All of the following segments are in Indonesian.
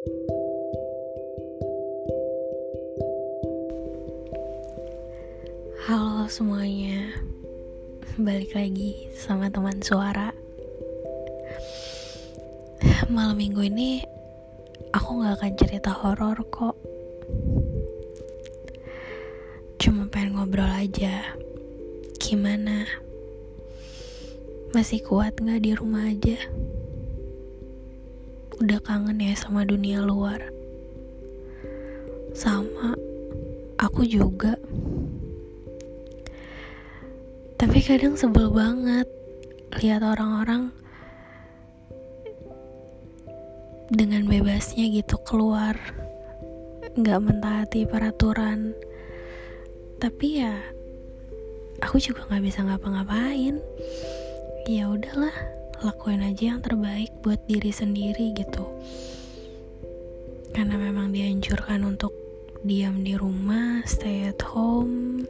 Halo semuanya, balik lagi sama teman suara. Malam minggu ini aku gak akan cerita horor kok. Cuma pengen ngobrol aja. Gimana? Masih kuat gak di rumah aja? Udah kangen ya sama dunia luar? Sama, aku juga. Tapi kadang sebel banget lihat orang-orang dengan bebasnya gitu keluar, nggak mentaati peraturan. Tapi ya, aku juga nggak bisa ngapa-ngapain. Ya udahlah, lakuin aja yang terbaik buat diri sendiri gitu. Karena memang dianjurkan untuk diam di rumah, stay at home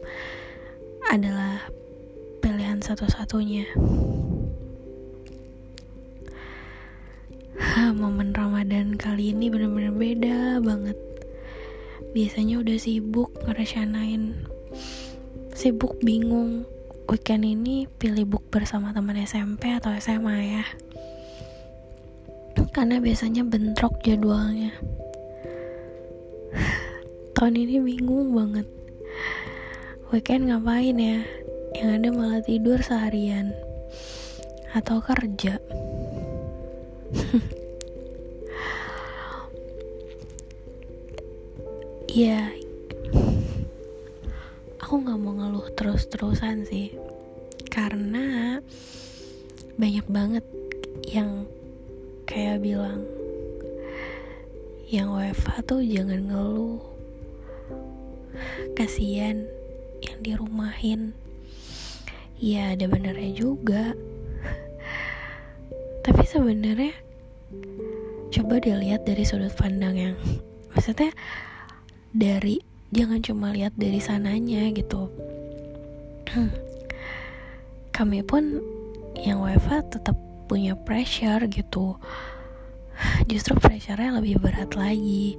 adalah pilihan satu-satunya. Momen Ramadan kali ini bener-bener beda banget. Biasanya udah sibuk ngerencanain, sibuk bingung. Weekend ini pilih book bersama teman SMP atau SMA ya. Karena biasanya bentrok jadwalnya. Tahun ini bingung banget. Weekend ngapain ya? yang ada malah tidur seharian atau kerja ya aku nggak mau ngeluh terus-terusan sih. Karena banyak banget yang kayak bilang yang WFH tuh jangan ngeluh. Kasihan yang dirumahin. Ya ada benernya juga. Tapi sebenarnya coba dilihat dari sudut pandang yang maksudnya dari jangan cuma lihat dari sananya gitu. Kami pun yang WFA tetap punya pressure gitu. Justru pressure-nya lebih berat lagi.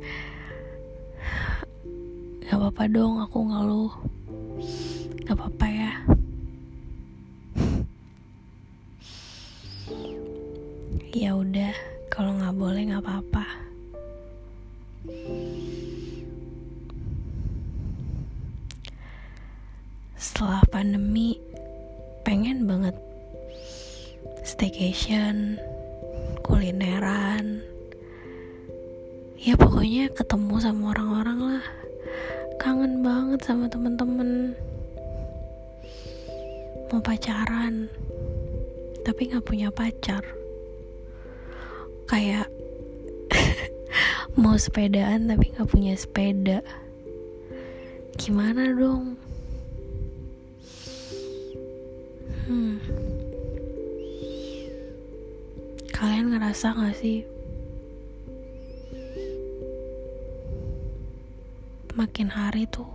Gak apa-apa dong aku ngeluh. Gak apa-apa ya. Ya udah kalau nggak boleh nggak apa-apa setelah pandemi pengen banget staycation kulineran. Ya pokoknya ketemu sama orang-orang lah. Kangen banget sama temen-temen. Mau pacaran tapi nggak punya pacar. Kayak mau sepedaan tapi nggak punya sepeda. Gimana dong ngerasa gak sih? Makin hari tuh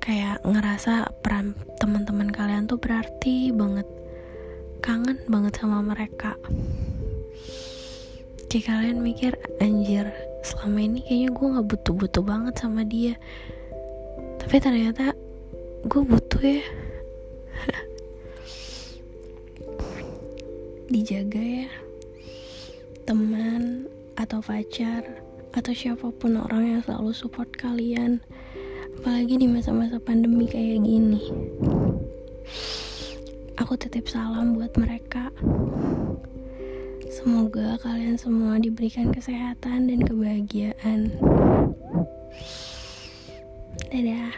kayak ngerasa peran teman-teman kalian tuh berarti banget kangen banget sama mereka. Jika kalian mikir anjir selama ini kayaknya gue gak butuh-butuh banget sama dia. Tapi ternyata gue butuh ya dijaga ya teman atau pacar atau siapa pun orang yang selalu support kalian apalagi di masa-masa pandemi kayak gini Aku titip salam buat mereka. Semoga kalian semua diberikan kesehatan dan kebahagiaan. Dadah.